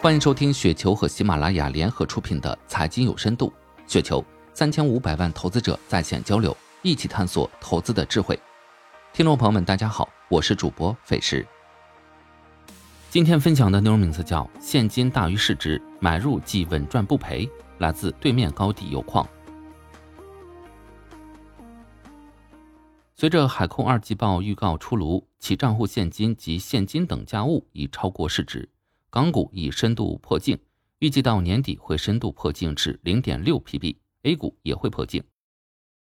欢迎收听雪球和喜马拉雅联合出品的《财经有深度》，雪球三千五百万投资者在线交流，一起探索投资的智慧。听众朋友们，大家好，我是主播费时。今天分享的内容名字叫《现金大于市值，买入即稳赚不赔》，来自对面高地有矿。随着海控二季报预告出炉，其账户现金及现金等价物已超过市值，港股已深度破净，预计到年底会深度破净至零点六 PB，A 股也会破净。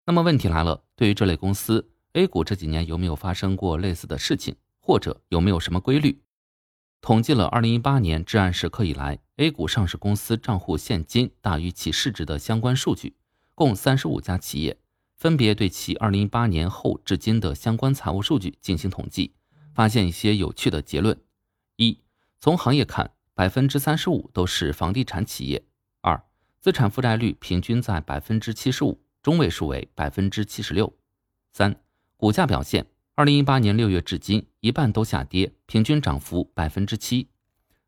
那么问题来了，对于这类公司，A 股这几年有没有发生过类似的事情，或者有没有什么规律？统计了二零一八年至暗时刻以来，A 股上市公司账户现金大于其市值的相关数据，共三十五家企业。分别对其2018年后至今的相关财务数据进行统计，发现一些有趣的结论：一、从行业看，百分之三十五都是房地产企业；二、资产负债率平均在百分之七十五，中位数为百分之七十六；三、股价表现，二零一八年六月至今一半都下跌，平均涨幅百分之七；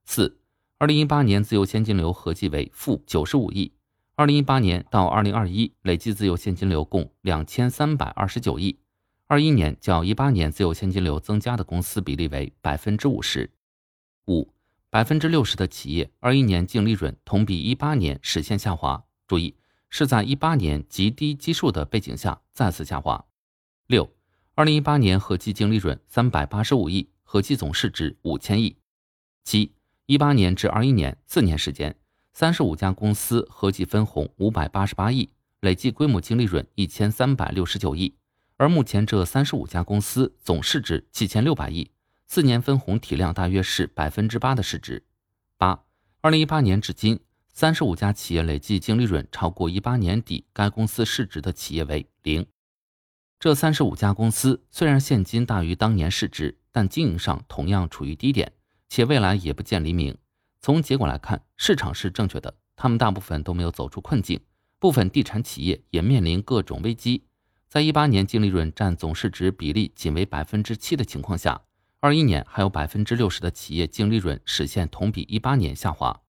四、二零一八年自由现金流合计为负九十五亿。二零一八年到二零二一累计自由现金流共两千三百二十九亿，二一年较一八年自由现金流增加的公司比例为百分之五十五，百分之六十的企业二一年净利润同比一八年实现下滑，注意是在一八年极低基数的背景下再次下滑。六，二零一八年合计净利润三百八十五亿，合计总市值五千亿。七，一八年至二一年四年时间。三十五家公司合计分红五百八十八亿，累计规模净利润一千三百六十九亿。而目前这三十五家公司总市值七千六百亿，四年分红体量大约是百分之八的市值。八，二零一八年至今，三十五家企业累计净利润超过一八年底该公司市值的企业为零。这三十五家公司虽然现金大于当年市值，但经营上同样处于低点，且未来也不见黎明。从结果来看，市场是正确的，他们大部分都没有走出困境，部分地产企业也面临各种危机。在一八年净利润占总市值比例仅为百分之七的情况下，二一年还有百分之六十的企业净利润实现同比一八年下滑。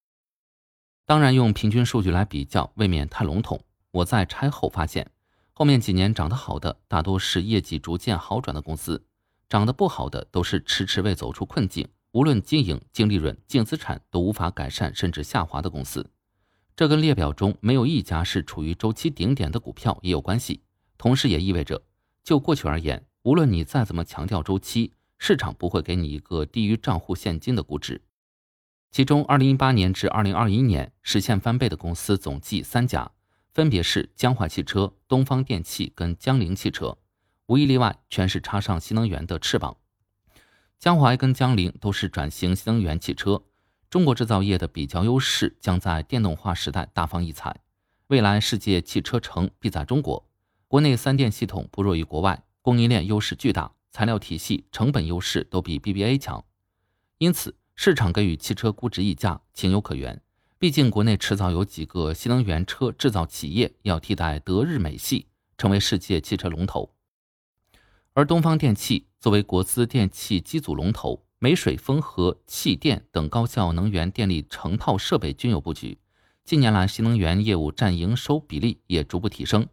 当然，用平均数据来比较未免太笼统。我在拆后发现，后面几年涨得好的大多是业绩逐渐好转的公司，涨得不好的都是迟迟未走出困境。无论经营、净利润、净资产都无法改善甚至下滑的公司，这跟列表中没有一家是处于周期顶点的股票也有关系。同时，也意味着就过去而言，无论你再怎么强调周期，市场不会给你一个低于账户现金的估值。其中，2018年至2021年实现翻倍的公司总计三家，分别是江淮汽车、东方电气跟江铃汽车，无一例外，全是插上新能源的翅膀。江淮跟江铃都是转型新能源汽车，中国制造业的比较优势将在电动化时代大放异彩。未来世界汽车城必在中国，国内三电系统不弱于国外，供应链优势巨大，材料体系、成本优势都比 BBA 强，因此市场给予汽车估值溢价情有可原。毕竟国内迟早有几个新能源车制造企业要替代德日美系，成为世界汽车龙头。而东方电气作为国资电气机组龙头，煤水风和气电等高效能源电力成套设备均有布局。近年来，新能源业务占营收比例也逐步提升，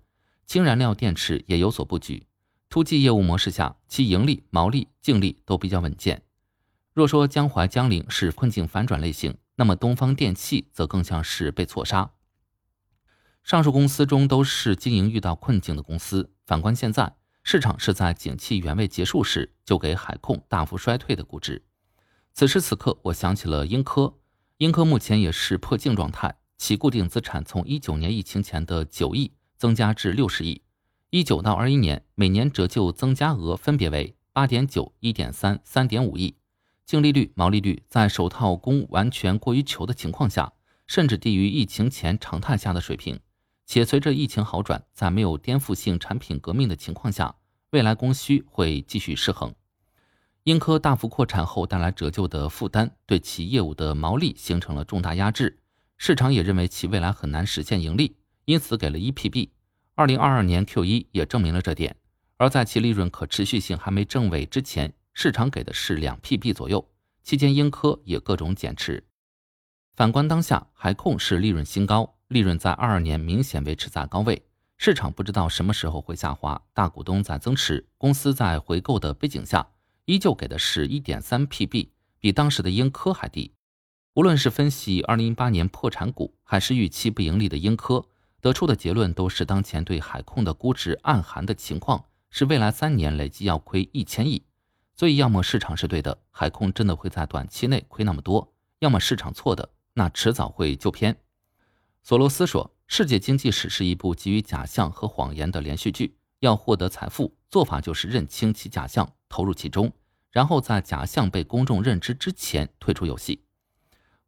氢燃料电池也有所布局。突击业务模式下，其盈利、毛利、净利都比较稳健。若说江淮、江铃是困境反转类型，那么东方电气则更像是被错杀。上述公司中都是经营遇到困境的公司。反观现在。市场是在景气原位结束时就给海控大幅衰退的估值。此时此刻，我想起了英科，英科目前也是破净状态，其固定资产从一九年疫情前的九亿增加至六十亿，一九到二一年每年折旧增加额分别为八点九、一点三、三点五亿，净利率、毛利率在首套供完全过于求的情况下，甚至低于疫情前常态下的水平。且随着疫情好转，在没有颠覆性产品革命的情况下，未来供需会继续失衡。英科大幅扩产后带来折旧的负担，对其业务的毛利形成了重大压制。市场也认为其未来很难实现盈利，因此给了 EPB。二零二二年 Q 一也证明了这点。而在其利润可持续性还没证伪之前，市场给的是两 PB 左右。期间英科也各种减持。反观当下，海控是利润新高，利润在二二年明显维持在高位，市场不知道什么时候会下滑，大股东在增持，公司在回购的背景下，依旧给的是一点三 PB，比当时的英科还低。无论是分析二零一八年破产股，还是预期不盈利的英科，得出的结论都是当前对海控的估值暗含的情况是未来三年累计要亏一千亿。所以，要么市场是对的，海控真的会在短期内亏那么多；要么市场错的。那迟早会就偏。索罗斯说：“世界经济史是一部基于假象和谎言的连续剧。要获得财富，做法就是认清其假象，投入其中，然后在假象被公众认知之前退出游戏。”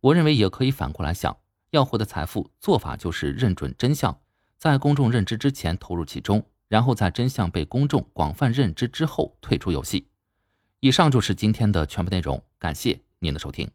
我认为也可以反过来想：要获得财富，做法就是认准真相，在公众认知之前投入其中，然后在真相被公众广泛认知之后退出游戏。以上就是今天的全部内容，感谢您的收听。